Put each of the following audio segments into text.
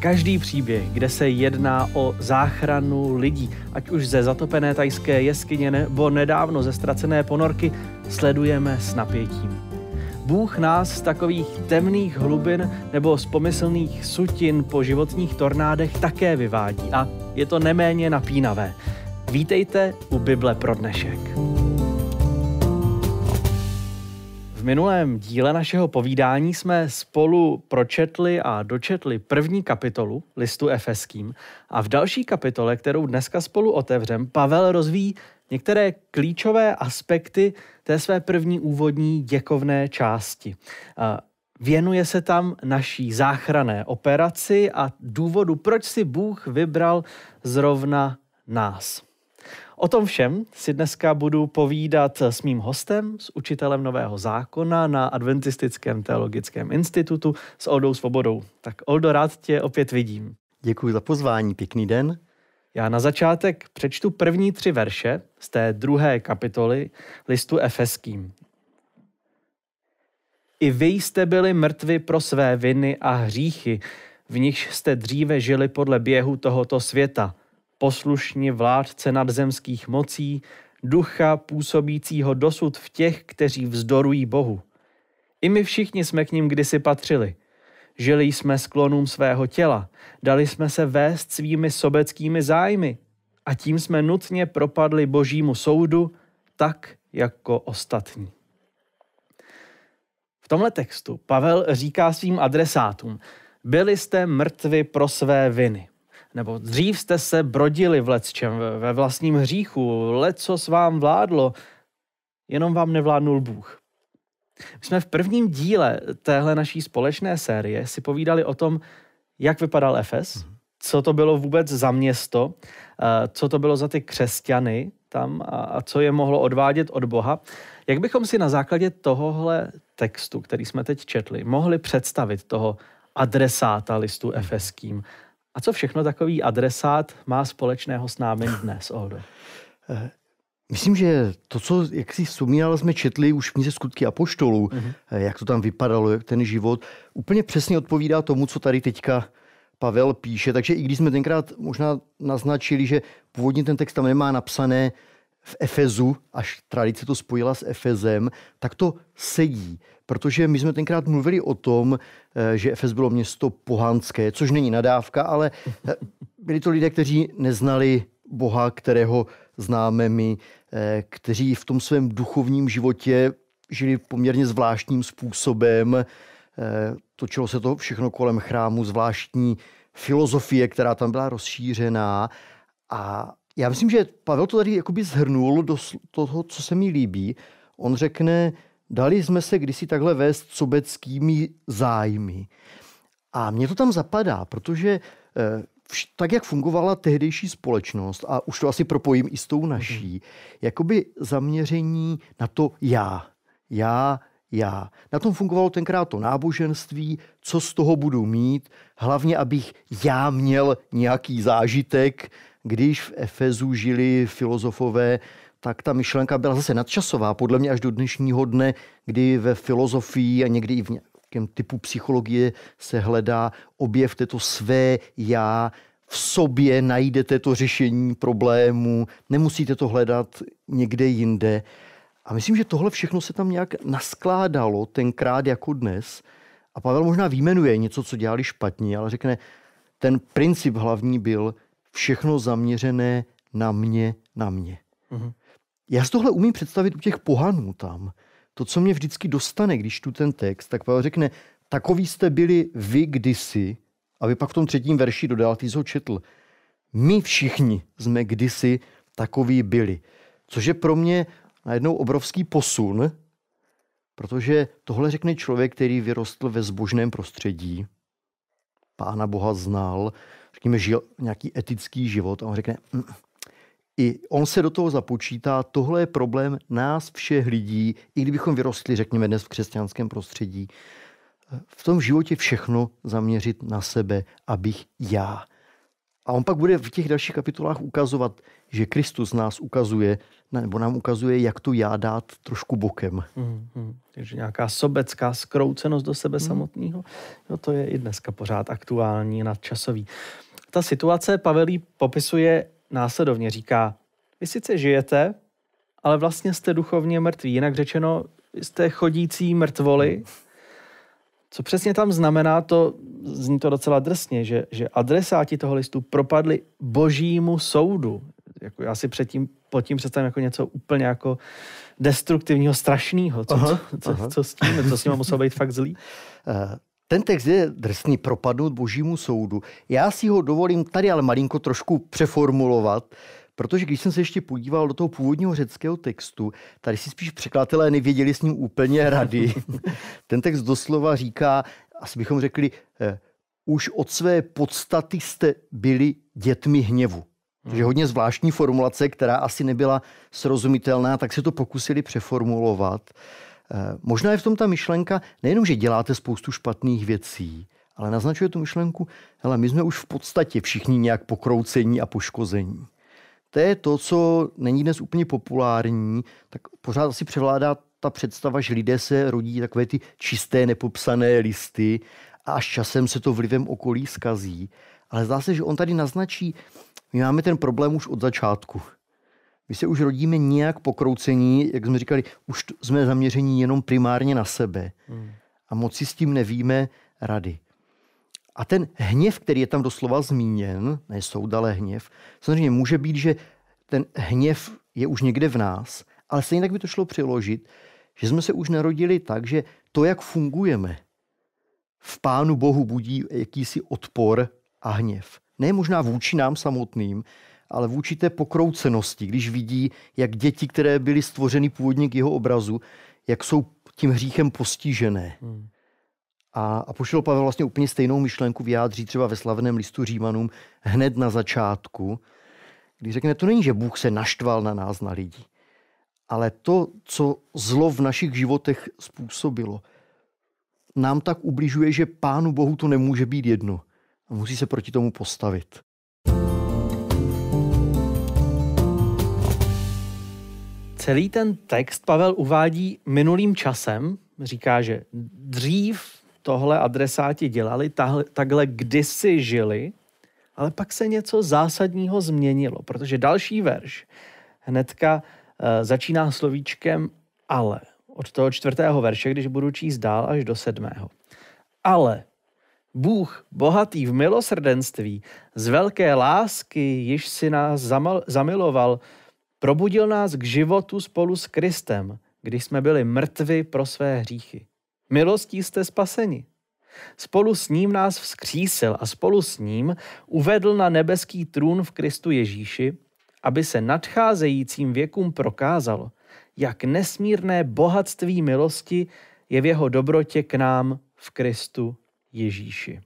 Každý příběh, kde se jedná o záchranu lidí, ať už ze zatopené tajské jeskyně nebo nedávno ze ztracené ponorky, sledujeme s napětím. Bůh nás z takových temných hlubin nebo z pomyslných sutin po životních tornádech také vyvádí a je to neméně napínavé. Vítejte u Bible pro dnešek. Minulém díle našeho povídání jsme spolu pročetli a dočetli první kapitolu listu Efeským a v další kapitole, kterou dneska spolu otevřem, Pavel rozvíjí některé klíčové aspekty té své první úvodní děkovné části. Věnuje se tam naší záchrané operaci a důvodu, proč si Bůh vybral zrovna nás. O tom všem si dneska budu povídat s mým hostem, s učitelem Nového zákona na Adventistickém teologickém institutu s Oldou Svobodou. Tak Oldo, rád tě opět vidím. Děkuji za pozvání, pěkný den. Já na začátek přečtu první tři verše z té druhé kapitoly listu Efeským. I vy jste byli mrtvi pro své viny a hříchy, v nichž jste dříve žili podle běhu tohoto světa, poslušní vládce nadzemských mocí, ducha působícího dosud v těch, kteří vzdorují Bohu. I my všichni jsme k ním kdysi patřili – Žili jsme sklonům svého těla, dali jsme se vést svými sobeckými zájmy a tím jsme nutně propadli božímu soudu tak jako ostatní. V tomhle textu Pavel říká svým adresátům, byli jste mrtvi pro své viny. Nebo dřív jste se brodili v lecčem, ve vlastním hříchu, leco s vám vládlo, jenom vám nevládnul Bůh. My jsme v prvním díle téhle naší společné série si povídali o tom, jak vypadal Efes, mhm. co to bylo vůbec za město, eh, co to bylo za ty křesťany tam a co je mohlo odvádět od Boha. Jak bychom si na základě tohohle textu, který jsme teď četli, mohli představit toho adresáta listu mhm. efeským? A co všechno takový adresát má společného s námi dnes, Oldo? Eh, Myslím, že to, co, jak si vzpomínal, jsme četli už v knize Skutky Apoštolů, mm-hmm. jak to tam vypadalo, jak ten život, úplně přesně odpovídá tomu, co tady teďka Pavel píše. Takže i když jsme tenkrát možná naznačili, že původně ten text tam nemá napsané v Efezu, až tradice to spojila s Efezem, tak to sedí. Protože my jsme tenkrát mluvili o tom, eh, že Efez bylo město pohanské, což není nadávka, ale eh, byli to lidé, kteří neznali Boha, kterého známe my, eh, kteří v tom svém duchovním životě žili poměrně zvláštním způsobem. Točilo se to všechno kolem chrámu, zvláštní filozofie, která tam byla rozšířená. A já myslím, že Pavel to tady jakoby zhrnul do toho, co se mi líbí. On řekne, dali jsme se kdysi takhle vést sobeckými zájmy. A mně to tam zapadá, protože eh, tak, jak fungovala tehdejší společnost, a už to asi propojím i s tou naší, mm jakoby zaměření na to já. Já, já. Na tom fungovalo tenkrát to náboženství, co z toho budu mít, hlavně abych já měl nějaký zážitek, když v Efezu žili filozofové, tak ta myšlenka byla zase nadčasová, podle mě až do dnešního dne, kdy ve filozofii a někdy i v nějakém typu psychologie se hledá objev této své já, v sobě najdete to řešení problému, nemusíte to hledat někde jinde. A myslím, že tohle všechno se tam nějak naskládalo tenkrát jako dnes. A Pavel možná výjmenuje něco, co dělali špatně, ale řekne, ten princip hlavní byl všechno zaměřené na mě, na mě. Mm-hmm. Já si tohle umím představit u těch pohanů tam to, co mě vždycky dostane, když tu ten text, tak Pavel řekne, takový jste byli vy kdysi, a vy pak v tom třetím verši dodal, ty jsi ho četl, my všichni jsme kdysi takový byli. Což je pro mě najednou obrovský posun, protože tohle řekne člověk, který vyrostl ve zbožném prostředí, pána Boha znal, řekněme, žil nějaký etický život a on řekne, mm, i on se do toho započítá, tohle je problém nás všech lidí, i kdybychom vyrostli, řekněme, dnes v křesťanském prostředí, v tom životě všechno zaměřit na sebe, abych já. A on pak bude v těch dalších kapitolách ukazovat, že Kristus nás ukazuje, nebo nám ukazuje, jak to já dát trošku bokem. Hmm, hmm. Takže nějaká sobecká skroucenost do sebe hmm. samotného, no to je i dneska pořád aktuální, nadčasový. Ta situace Pavelí popisuje následovně, říká, vy sice žijete, ale vlastně jste duchovně mrtví. Jinak řečeno, jste chodící mrtvoli, co přesně tam znamená, to zní to docela drsně, že, že adresáti toho listu propadli božímu soudu. Jako já si předtím, pod tím představím jako něco úplně jako destruktivního, strašného. Co, aha, co, aha. co, s tím? Co s tím muselo být fakt zlý? Ten text je drsný propadnout božímu soudu. Já si ho dovolím tady ale malinko trošku přeformulovat, Protože když jsem se ještě podíval do toho původního řeckého textu, tady si spíš překladatelé nevěděli s ním úplně rady. Ten text doslova říká, asi bychom řekli, eh, už od své podstaty jste byli dětmi hněvu. Takže hodně zvláštní formulace, která asi nebyla srozumitelná, tak se to pokusili přeformulovat. Eh, možná je v tom ta myšlenka, nejenom, že děláte spoustu špatných věcí, ale naznačuje tu myšlenku, hele, my jsme už v podstatě všichni nějak pokroucení a poškození to je to, co není dnes úplně populární, tak pořád asi převládá ta představa, že lidé se rodí takové ty čisté, nepopsané listy a až časem se to vlivem okolí skazí. Ale zdá se, že on tady naznačí, my máme ten problém už od začátku. My se už rodíme nějak pokroucení, jak jsme říkali, už jsme zaměření jenom primárně na sebe. Hmm. A moci s tím nevíme rady. A ten hněv, který je tam doslova zmíněn, ne soud, ale hněv, samozřejmě může být, že ten hněv je už někde v nás, ale stejně tak by to šlo přiložit, že jsme se už narodili tak, že to, jak fungujeme, v Pánu Bohu budí jakýsi odpor a hněv. Ne možná vůči nám samotným, ale vůči té pokroucenosti, když vidí, jak děti, které byly stvořeny původně k jeho obrazu, jak jsou tím hříchem postižené. Hmm. A, a pošel Pavel vlastně úplně stejnou myšlenku vyjádří třeba ve slavném listu Římanům hned na začátku, když řekne, to není, že Bůh se naštval na nás, na lidi, ale to, co zlo v našich životech způsobilo, nám tak ubližuje, že Pánu Bohu to nemůže být jedno a musí se proti tomu postavit. Celý ten text Pavel uvádí minulým časem, říká, že dřív tohle adresáti dělali, tahle, takhle kdysi žili, ale pak se něco zásadního změnilo, protože další verš hnedka e, začíná slovíčkem ale. Od toho čtvrtého verše, když budu číst dál až do sedmého. Ale Bůh, bohatý v milosrdenství, z velké lásky, již si nás zamal, zamiloval, probudil nás k životu spolu s Kristem, když jsme byli mrtvi pro své hříchy. Milostí jste spaseni. Spolu s ním nás vzkřísil a spolu s ním uvedl na nebeský trůn v Kristu Ježíši, aby se nadcházejícím věkům prokázalo, jak nesmírné bohatství milosti je v jeho dobrotě k nám v Kristu Ježíši.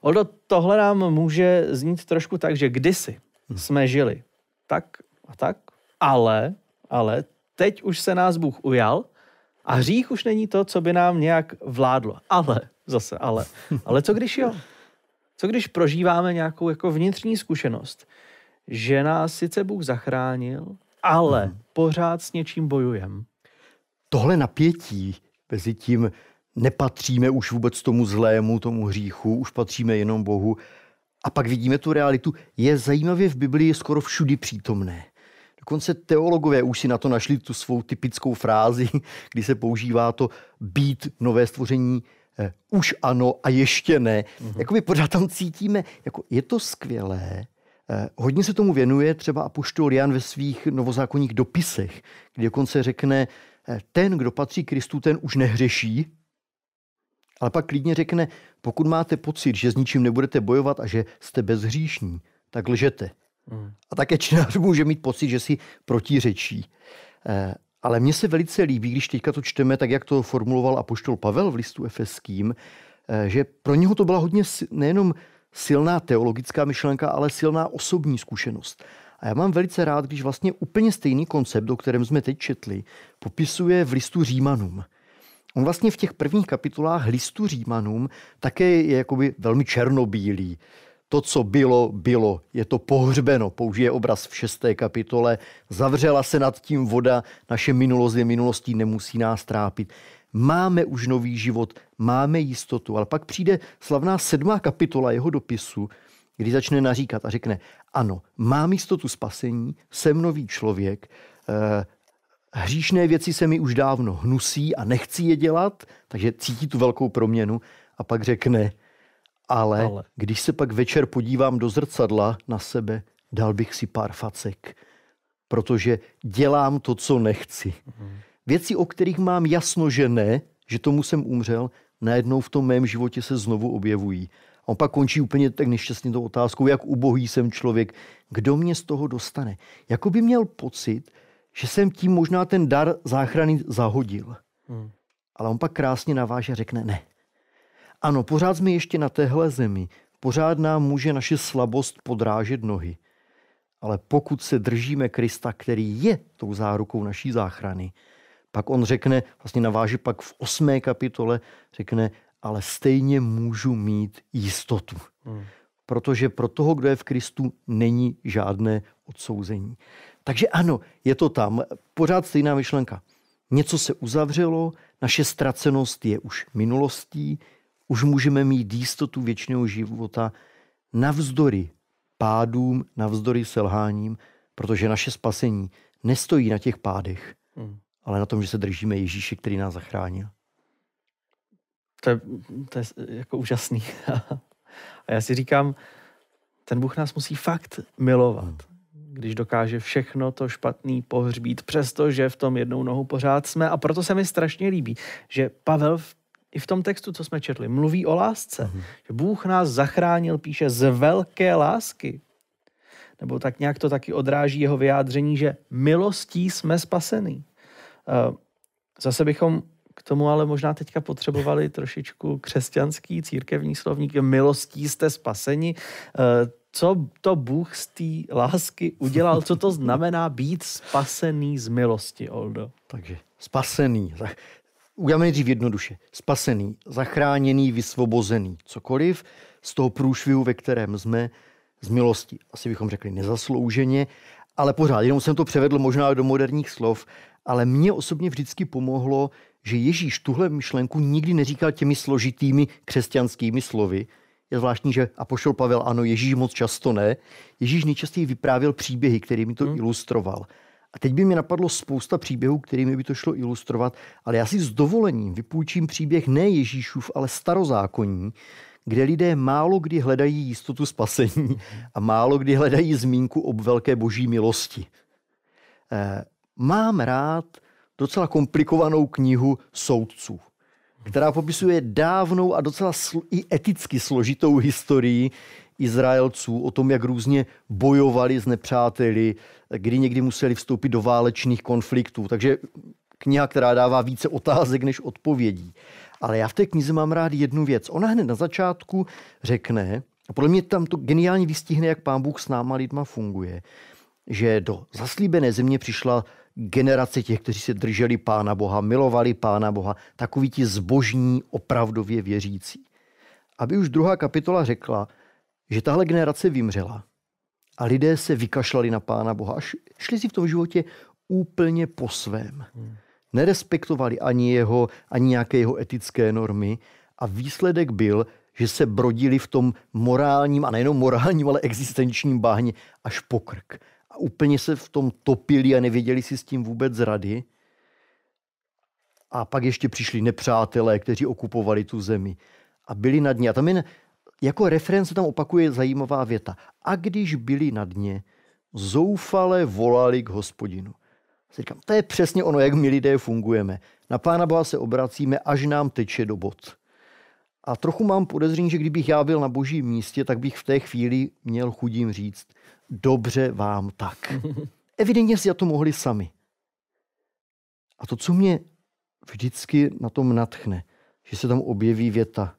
Oldo, tohle nám může znít trošku tak, že kdysi jsme žili tak a tak, ale, ale teď už se nás Bůh ujal a hřích už není to, co by nám nějak vládlo. Ale, zase ale. Ale co když jo? Co když prožíváme nějakou jako vnitřní zkušenost, že nás sice Bůh zachránil, ale hmm. pořád s něčím bojujem. Tohle napětí mezi tím nepatříme už vůbec tomu zlému, tomu hříchu, už patříme jenom Bohu. A pak vidíme tu realitu, je zajímavě v Biblii skoro všudy přítomné. Dokonce teologové už si na to našli tu svou typickou frázi, kdy se používá to být nové stvoření eh, už ano a ještě ne. Mm-hmm. Jakoby pořád tam cítíme, jako je to skvělé, eh, hodně se tomu věnuje třeba apoštol Jan ve svých novozákonních dopisech, kdy dokonce řekne, eh, ten, kdo patří Kristu, ten už nehřeší, ale pak klidně řekne, pokud máte pocit, že s ničím nebudete bojovat a že jste bezhříšní, tak lžete. Hmm. A také čtenář může mít pocit, že si protiřečí. Eh, ale mně se velice líbí, když teďka to čteme, tak jak to formuloval apoštol Pavel v listu efeským, eh, že pro něho to byla hodně nejenom silná teologická myšlenka, ale silná osobní zkušenost. A já mám velice rád, když vlastně úplně stejný koncept, o kterém jsme teď četli, popisuje v listu Římanům. On vlastně v těch prvních kapitolách listu Římanům také je jakoby velmi černobílý to, co bylo, bylo. Je to pohřbeno, použije obraz v šesté kapitole. Zavřela se nad tím voda, naše minulost je minulostí, nemusí nás trápit. Máme už nový život, máme jistotu. Ale pak přijde slavná sedmá kapitola jeho dopisu, kdy začne naříkat a řekne, ano, mám jistotu spasení, jsem nový člověk, eh, hříšné věci se mi už dávno hnusí a nechci je dělat, takže cítí tu velkou proměnu a pak řekne, ale, ale když se pak večer podívám do zrcadla na sebe, dal bych si pár facek, protože dělám to, co nechci. Mhm. Věci, o kterých mám jasno, že ne, že tomu jsem umřel, najednou v tom mém životě se znovu objevují. A on pak končí úplně tak nešťastně tou otázkou, jak ubohý jsem člověk, kdo mě z toho dostane. Jako by měl pocit, že jsem tím možná ten dar záchrany zahodil. Hmm. Ale on pak krásně naváže a řekne ne. Ano, pořád jsme ještě na téhle zemi. Pořád nám může naše slabost podrážet nohy. Ale pokud se držíme Krista, který je tou zárukou naší záchrany, pak on řekne, vlastně naváže pak v osmé kapitole, řekne, ale stejně můžu mít jistotu. Hmm. Protože pro toho, kdo je v Kristu, není žádné odsouzení. Takže ano, je to tam. Pořád stejná myšlenka. Něco se uzavřelo, naše ztracenost je už minulostí, už můžeme mít jistotu věčného života navzdory pádům, navzdory selháním, protože naše spasení nestojí na těch pádech, hmm. ale na tom, že se držíme Ježíše, který nás zachránil. To je, to je jako úžasný. A já si říkám, ten Bůh nás musí fakt milovat. Hmm. Když dokáže všechno to špatný pohřbít, přestože v tom jednou nohu pořád jsme. A proto se mi strašně líbí, že Pavel v i v tom textu, co jsme četli, mluví o lásce. Mm-hmm. Že Bůh nás zachránil, píše, z velké lásky. Nebo tak nějak to taky odráží jeho vyjádření, že milostí jsme spasení. Eh, zase bychom k tomu ale možná teďka potřebovali trošičku křesťanský církevní slovník. Milostí jste spaseni. Co to Bůh z té lásky udělal? Co to znamená být spasený z milosti, Oldo? Takže spasený. Uděláme nejdřív jednoduše. Spasený, zachráněný, vysvobozený. Cokoliv z toho průšvihu, ve kterém jsme, z milosti. Asi bychom řekli nezaslouženě, ale pořád, jenom jsem to převedl možná do moderních slov, ale mně osobně vždycky pomohlo, že Ježíš tuhle myšlenku nikdy neříkal těmi složitými křesťanskými slovy. Je zvláštní, že Apoštol Pavel ano, Ježíš moc často ne. Ježíš nejčastěji vyprávěl příběhy, kterými to hmm. ilustroval. A teď by mi napadlo spousta příběhů, kterými by to šlo ilustrovat, ale já si s dovolením vypůjčím příběh ne Ježíšův, ale starozákonní, kde lidé málo kdy hledají jistotu spasení a málo kdy hledají zmínku o velké boží milosti. Eh, mám rád docela komplikovanou knihu soudců, která popisuje dávnou a docela i eticky složitou historii Izraelců, o tom, jak různě bojovali s nepřáteli, kdy někdy museli vstoupit do válečných konfliktů. Takže kniha, která dává více otázek než odpovědí. Ale já v té knize mám rád jednu věc. Ona hned na začátku řekne, a podle mě tam to geniálně vystihne, jak pán Bůh s náma lidma funguje, že do zaslíbené země přišla generace těch, kteří se drželi Pána Boha, milovali Pána Boha, takoví ti zbožní, opravdově věřící. Aby už druhá kapitola řekla, že tahle generace vymřela a lidé se vykašlali na Pána Boha a šli si v tom životě úplně po svém. Hmm. Nerespektovali ani jeho, ani nějaké jeho etické normy a výsledek byl, že se brodili v tom morálním, a nejenom morálním, ale existenčním báhně až po krk. A úplně se v tom topili a nevěděli si s tím vůbec rady. A pak ještě přišli nepřátelé, kteří okupovali tu zemi a byli nad ní. A tam jen jako reference tam opakuje zajímavá věta. A když byli na dně, zoufale volali k hospodinu. Říkám, to je přesně ono, jak my lidé fungujeme. Na Pána Boha se obracíme, až nám teče do bod. A trochu mám podezření, že kdybych já byl na božím místě, tak bych v té chvíli měl chudím říct, dobře vám tak. Evidentně si to mohli sami. A to, co mě vždycky na tom natchne, že se tam objeví věta,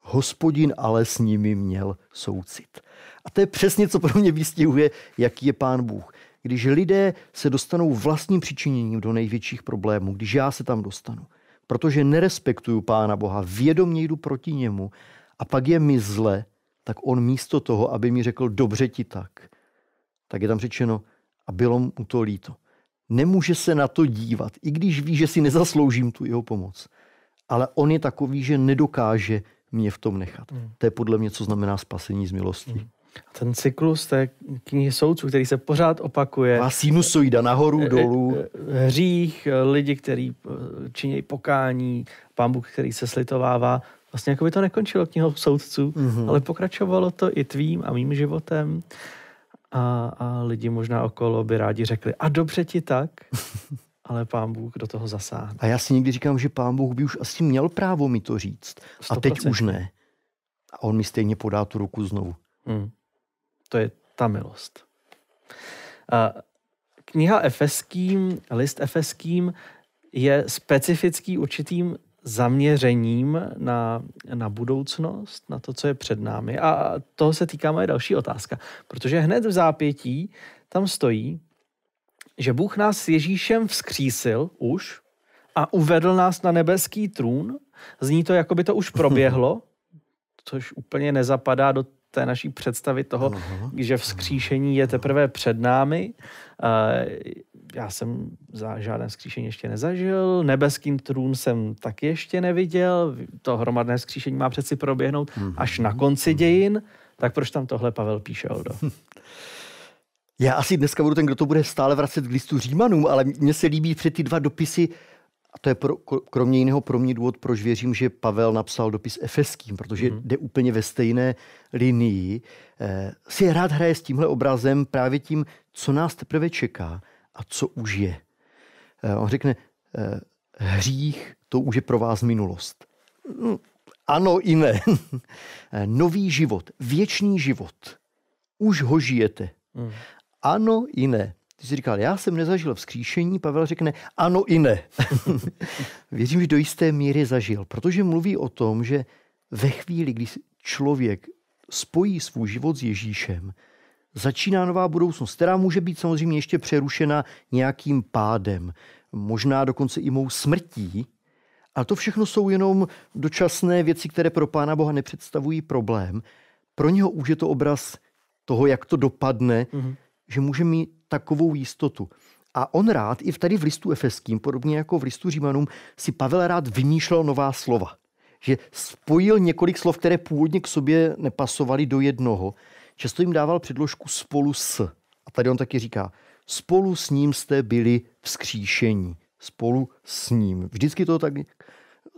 hospodin ale s nimi měl soucit. A to je přesně, co pro mě vystihuje, jaký je pán Bůh. Když lidé se dostanou vlastním přičiněním do největších problémů, když já se tam dostanu, protože nerespektuju pána Boha, vědomě jdu proti němu a pak je mi zle, tak on místo toho, aby mi řekl dobře ti tak, tak je tam řečeno a bylo mu to líto. Nemůže se na to dívat, i když ví, že si nezasloužím tu jeho pomoc. Ale on je takový, že nedokáže mě v tom nechat. Hmm. To je podle mě, co znamená spasení z milostí. Hmm. Ten cyklus té knihy soudců, který se pořád opakuje. Má sinusoida nahoru, eh, dolů. Eh, hřích, lidi, kteří činí pokání, pán Bůh, který se slitovává. Vlastně jako by to nekončilo knihou soudců, mm-hmm. ale pokračovalo to i tvým a mým životem. A, a lidi možná okolo by rádi řekli, a dobře ti tak, ale pán Bůh do toho zasáhne. A já si někdy říkám, že pán Bůh by už asi měl právo mi to říct. 100%. A teď už ne. A on mi stejně podá tu ruku znovu. Hmm. To je ta milost. A kniha Efeským, list Efeským je specifický určitým zaměřením na, na budoucnost, na to, co je před námi. A toho se týká moje další otázka. Protože hned v zápětí tam stojí, že Bůh nás s Ježíšem vzkřísil už a uvedl nás na nebeský trůn. Zní to, jako by to už proběhlo, což úplně nezapadá do té naší představy toho, že vzkříšení je teprve před námi. Já jsem za žádné vzkříšení ještě nezažil, nebeský trůn jsem taky ještě neviděl, to hromadné vzkříšení má přeci proběhnout uh-huh. až na konci dějin, tak proč tam tohle Pavel píše, Oldo? Já asi dneska budu ten, kdo to bude stále vracet k listu Římanům, ale mně se líbí před ty dva dopisy a to je pro, kromě jiného pro mě důvod, proč věřím, že Pavel napsal dopis Efeským, protože mm. jde úplně ve stejné linii. Eh, si rád hraje s tímhle obrazem právě tím, co nás teprve čeká a co už je. Eh, on řekne, eh, hřích, to už je pro vás minulost. Mm, ano i ne. Eh, nový život, věčný život. Už ho žijete. Mm. Ano i ne. Ty jsi říkal, já jsem nezažil vzkříšení, Pavel řekne, ano i ne. Věřím, že do jisté míry zažil, protože mluví o tom, že ve chvíli, kdy člověk spojí svůj život s Ježíšem, začíná nová budoucnost, která může být samozřejmě ještě přerušena nějakým pádem, možná dokonce i mou smrtí, ale to všechno jsou jenom dočasné věci, které pro Pána Boha nepředstavují problém. Pro něho už je to obraz toho, jak to dopadne, mm-hmm. že může mít takovou jistotu. A on rád, i v tady v listu efeským, podobně jako v listu Římanům, si Pavel rád vymýšlel nová slova. Že spojil několik slov, které původně k sobě nepasovaly do jednoho. Často jim dával předložku spolu s. A tady on taky říká, spolu s ním jste byli vzkříšení. Spolu s ním. Vždycky to tak,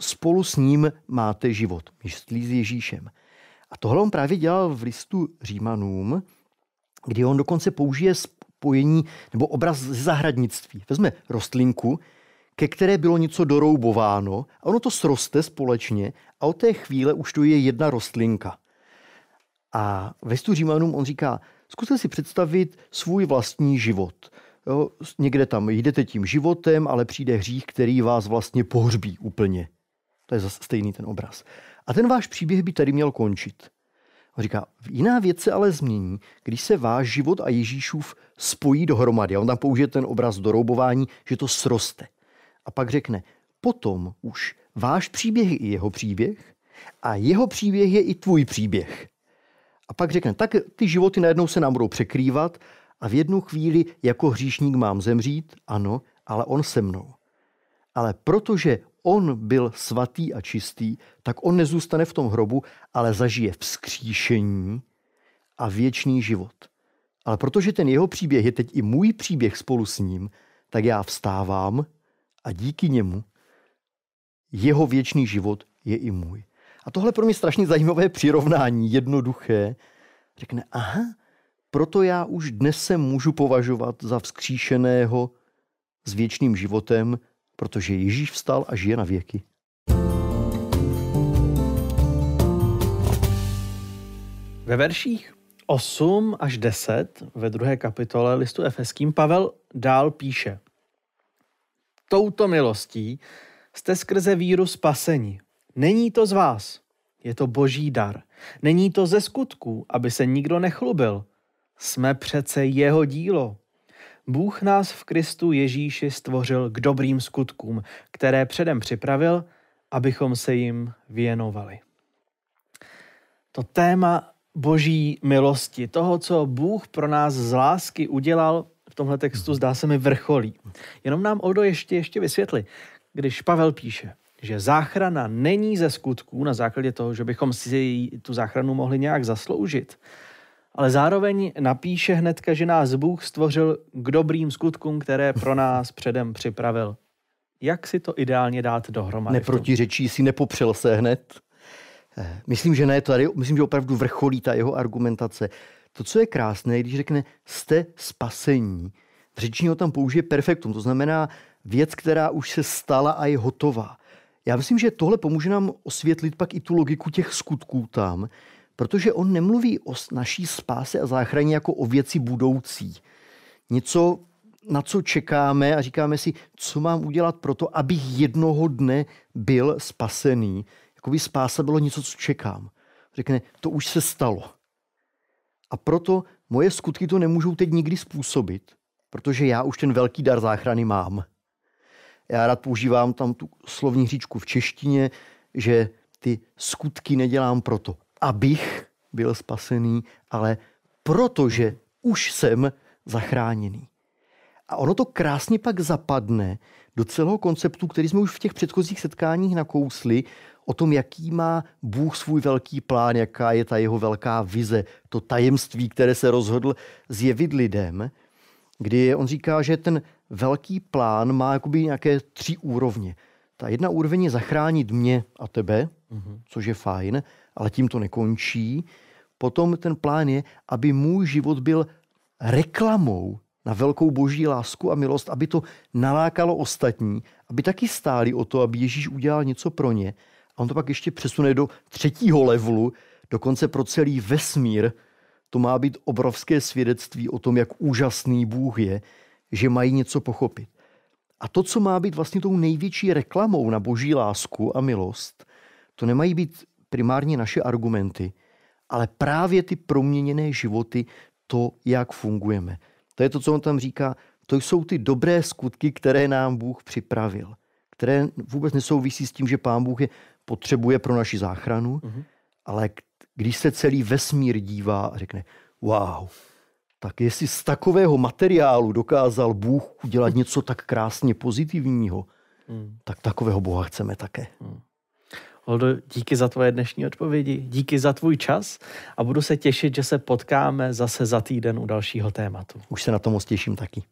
spolu s ním máte život. Myslí s Ježíšem. A tohle on právě dělal v listu Římanům, kdy on dokonce použije spojení nebo obraz ze zahradnictví. Vezme rostlinku, ke které bylo něco doroubováno a ono to sroste společně a od té chvíle už to je jedna rostlinka. A ve Římanům on říká, zkuste si představit svůj vlastní život. Jo, někde tam jdete tím životem, ale přijde hřích, který vás vlastně pohřbí úplně. To je zase stejný ten obraz. A ten váš příběh by tady měl končit. On říká, jiná věc se ale změní, když se váš život a Ježíšův spojí dohromady. A on tam použije ten obraz doroubování, že to sroste. A pak řekne, potom už váš příběh je i jeho příběh a jeho příběh je i tvůj příběh. A pak řekne, tak ty životy najednou se nám budou překrývat a v jednu chvíli jako hříšník mám zemřít, ano, ale on se mnou. Ale protože on byl svatý a čistý, tak on nezůstane v tom hrobu, ale zažije vzkříšení a věčný život. Ale protože ten jeho příběh je teď i můj příběh spolu s ním, tak já vstávám a díky němu jeho věčný život je i můj. A tohle pro mě strašně zajímavé přirovnání, jednoduché. Řekne, aha, proto já už dnes se můžu považovat za vzkříšeného s věčným životem, protože Ježíš vstal a žije na věky. Ve verších 8 až 10 ve druhé kapitole listu Efeským Pavel dál píše Touto milostí jste skrze víru spaseni. Není to z vás, je to boží dar. Není to ze skutků, aby se nikdo nechlubil. Jsme přece jeho dílo, Bůh nás v Kristu Ježíši stvořil k dobrým skutkům, které předem připravil, abychom se jim věnovali. To téma boží milosti, toho, co Bůh pro nás z lásky udělal, v tomhle textu zdá se mi vrcholí. Jenom nám Oldo ještě, ještě vysvětli, když Pavel píše, že záchrana není ze skutků na základě toho, že bychom si tu záchranu mohli nějak zasloužit, ale zároveň napíše hnedka, že nás Bůh stvořil k dobrým skutkům, které pro nás předem připravil. Jak si to ideálně dát dohromady? Neprotiřečí si, nepopřel se hned. Eh, myslím, že ne, tady, myslím, že opravdu vrcholí ta jeho argumentace. To, co je krásné, když řekne jste spasení, řečního tam použije perfektum, to znamená věc, která už se stala a je hotová. Já myslím, že tohle pomůže nám osvětlit pak i tu logiku těch skutků tam, protože on nemluví o naší spáse a záchraně jako o věci budoucí. Něco, na co čekáme a říkáme si, co mám udělat pro to, abych jednoho dne byl spasený. Jakoby spása bylo něco, co čekám. Řekne, to už se stalo. A proto moje skutky to nemůžou teď nikdy způsobit, protože já už ten velký dar záchrany mám. Já rád používám tam tu slovní hříčku v češtině, že ty skutky nedělám proto, abych byl spasený, ale protože už jsem zachráněný. A ono to krásně pak zapadne do celého konceptu, který jsme už v těch předchozích setkáních nakousli, o tom, jaký má Bůh svůj velký plán, jaká je ta jeho velká vize, to tajemství, které se rozhodl zjevit lidem, kdy on říká, že ten velký plán má jakoby nějaké tři úrovně. Ta jedna úroveň je zachránit mě a tebe, mm-hmm. což je fajn, ale tím to nekončí. Potom ten plán je, aby můj život byl reklamou na velkou boží lásku a milost, aby to nalákalo ostatní, aby taky stáli o to, aby Ježíš udělal něco pro ně. A on to pak ještě přesune do třetího levelu, dokonce pro celý vesmír. To má být obrovské svědectví o tom, jak úžasný Bůh je, že mají něco pochopit. A to, co má být vlastně tou největší reklamou na boží lásku a milost, to nemají být primárně naše argumenty, ale právě ty proměněné životy, to, jak fungujeme. To je to, co on tam říká, to jsou ty dobré skutky, které nám Bůh připravil, které vůbec nesouvisí s tím, že Pán Bůh je potřebuje pro naši záchranu, uh-huh. ale když se celý vesmír dívá a řekne, wow, tak jestli z takového materiálu dokázal Bůh udělat něco tak krásně pozitivního, hmm. tak takového Boha chceme také. Hmm. Holdo, díky za tvoje dnešní odpovědi, díky za tvůj čas a budu se těšit, že se potkáme zase za týden u dalšího tématu. Už se na to moc těším taky.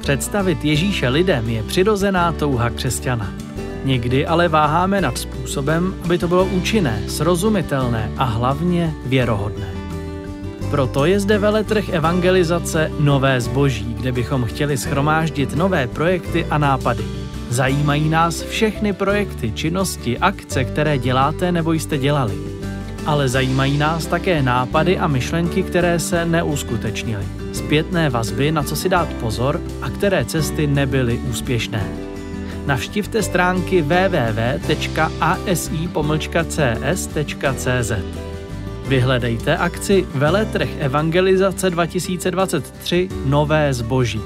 Představit Ježíše lidem je přirozená touha křesťana. Někdy ale váháme nad způsobem, aby to bylo účinné, srozumitelné a hlavně věrohodné. Proto je zde veletrh evangelizace Nové zboží, kde bychom chtěli schromáždit nové projekty a nápady. Zajímají nás všechny projekty, činnosti, akce, které děláte nebo jste dělali. Ale zajímají nás také nápady a myšlenky, které se neuskutečnily. Zpětné vazby, na co si dát pozor a které cesty nebyly úspěšné. Navštivte stránky www.asi-cs.cz. Vyhledejte akci Veletrh Evangelizace 2023 Nové zboží.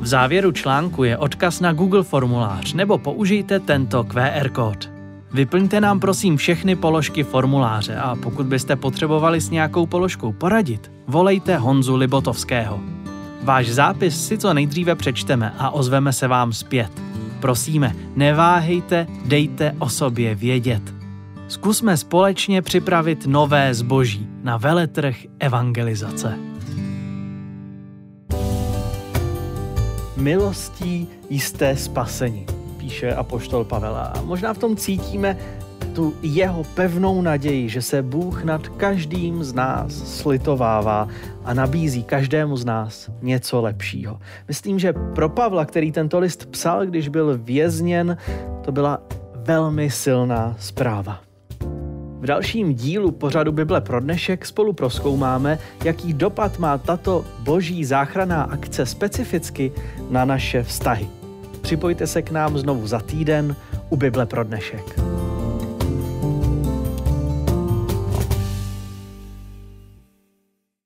V závěru článku je odkaz na Google formulář nebo použijte tento QR kód. Vyplňte nám prosím všechny položky formuláře a pokud byste potřebovali s nějakou položkou poradit, volejte Honzu Libotovského. Váš zápis si co nejdříve přečteme a ozveme se vám zpět. Prosíme, neváhejte, dejte o sobě vědět. Zkusme společně připravit nové zboží na veletrh evangelizace. Milostí jisté spasení, píše apoštol Pavel. A možná v tom cítíme tu jeho pevnou naději, že se Bůh nad každým z nás slitovává a nabízí každému z nás něco lepšího. Myslím, že pro Pavla, který tento list psal, když byl vězněn, to byla velmi silná zpráva. V dalším dílu pořadu Bible pro dnešek spolu proskoumáme, jaký dopad má tato boží záchranná akce specificky na naše vztahy. Připojte se k nám znovu za týden u Bible pro dnešek.